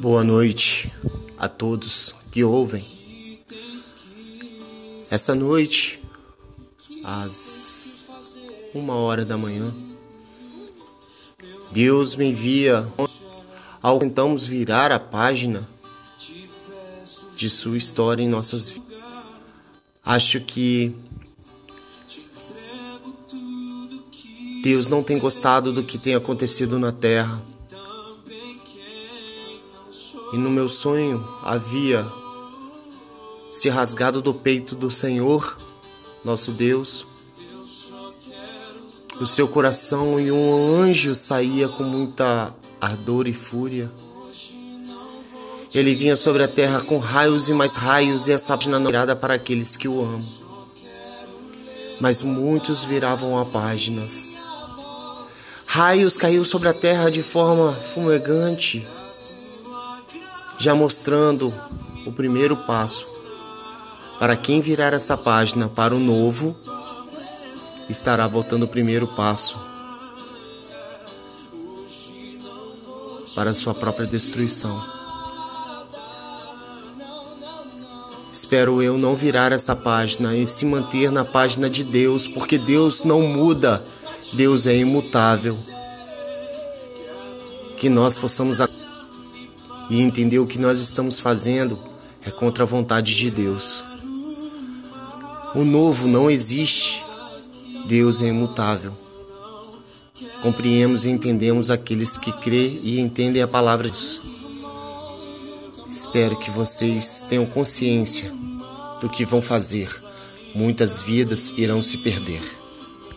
Boa noite a todos que ouvem. Essa noite, às uma hora da manhã, Deus me envia ao tentamos virar a página de sua história em nossas vidas. Acho que Deus não tem gostado do que tem acontecido na terra e no meu sonho havia se rasgado do peito do Senhor, nosso Deus, o seu coração e um anjo saía com muita ardor e fúria. Ele vinha sobre a terra com raios e mais raios e essa página não virada para aqueles que o amam. Mas muitos viravam a páginas. Raios caiu sobre a terra de forma fumegante já mostrando o primeiro passo para quem virar essa página para o novo, estará botando o primeiro passo para sua própria destruição. Espero eu não virar essa página e se manter na página de Deus, porque Deus não muda, Deus é imutável. Que nós possamos e entender o que nós estamos fazendo é contra a vontade de Deus. O novo não existe, Deus é imutável. Compreendemos e entendemos aqueles que crê e entendem a palavra de. Espero que vocês tenham consciência do que vão fazer. Muitas vidas irão se perder.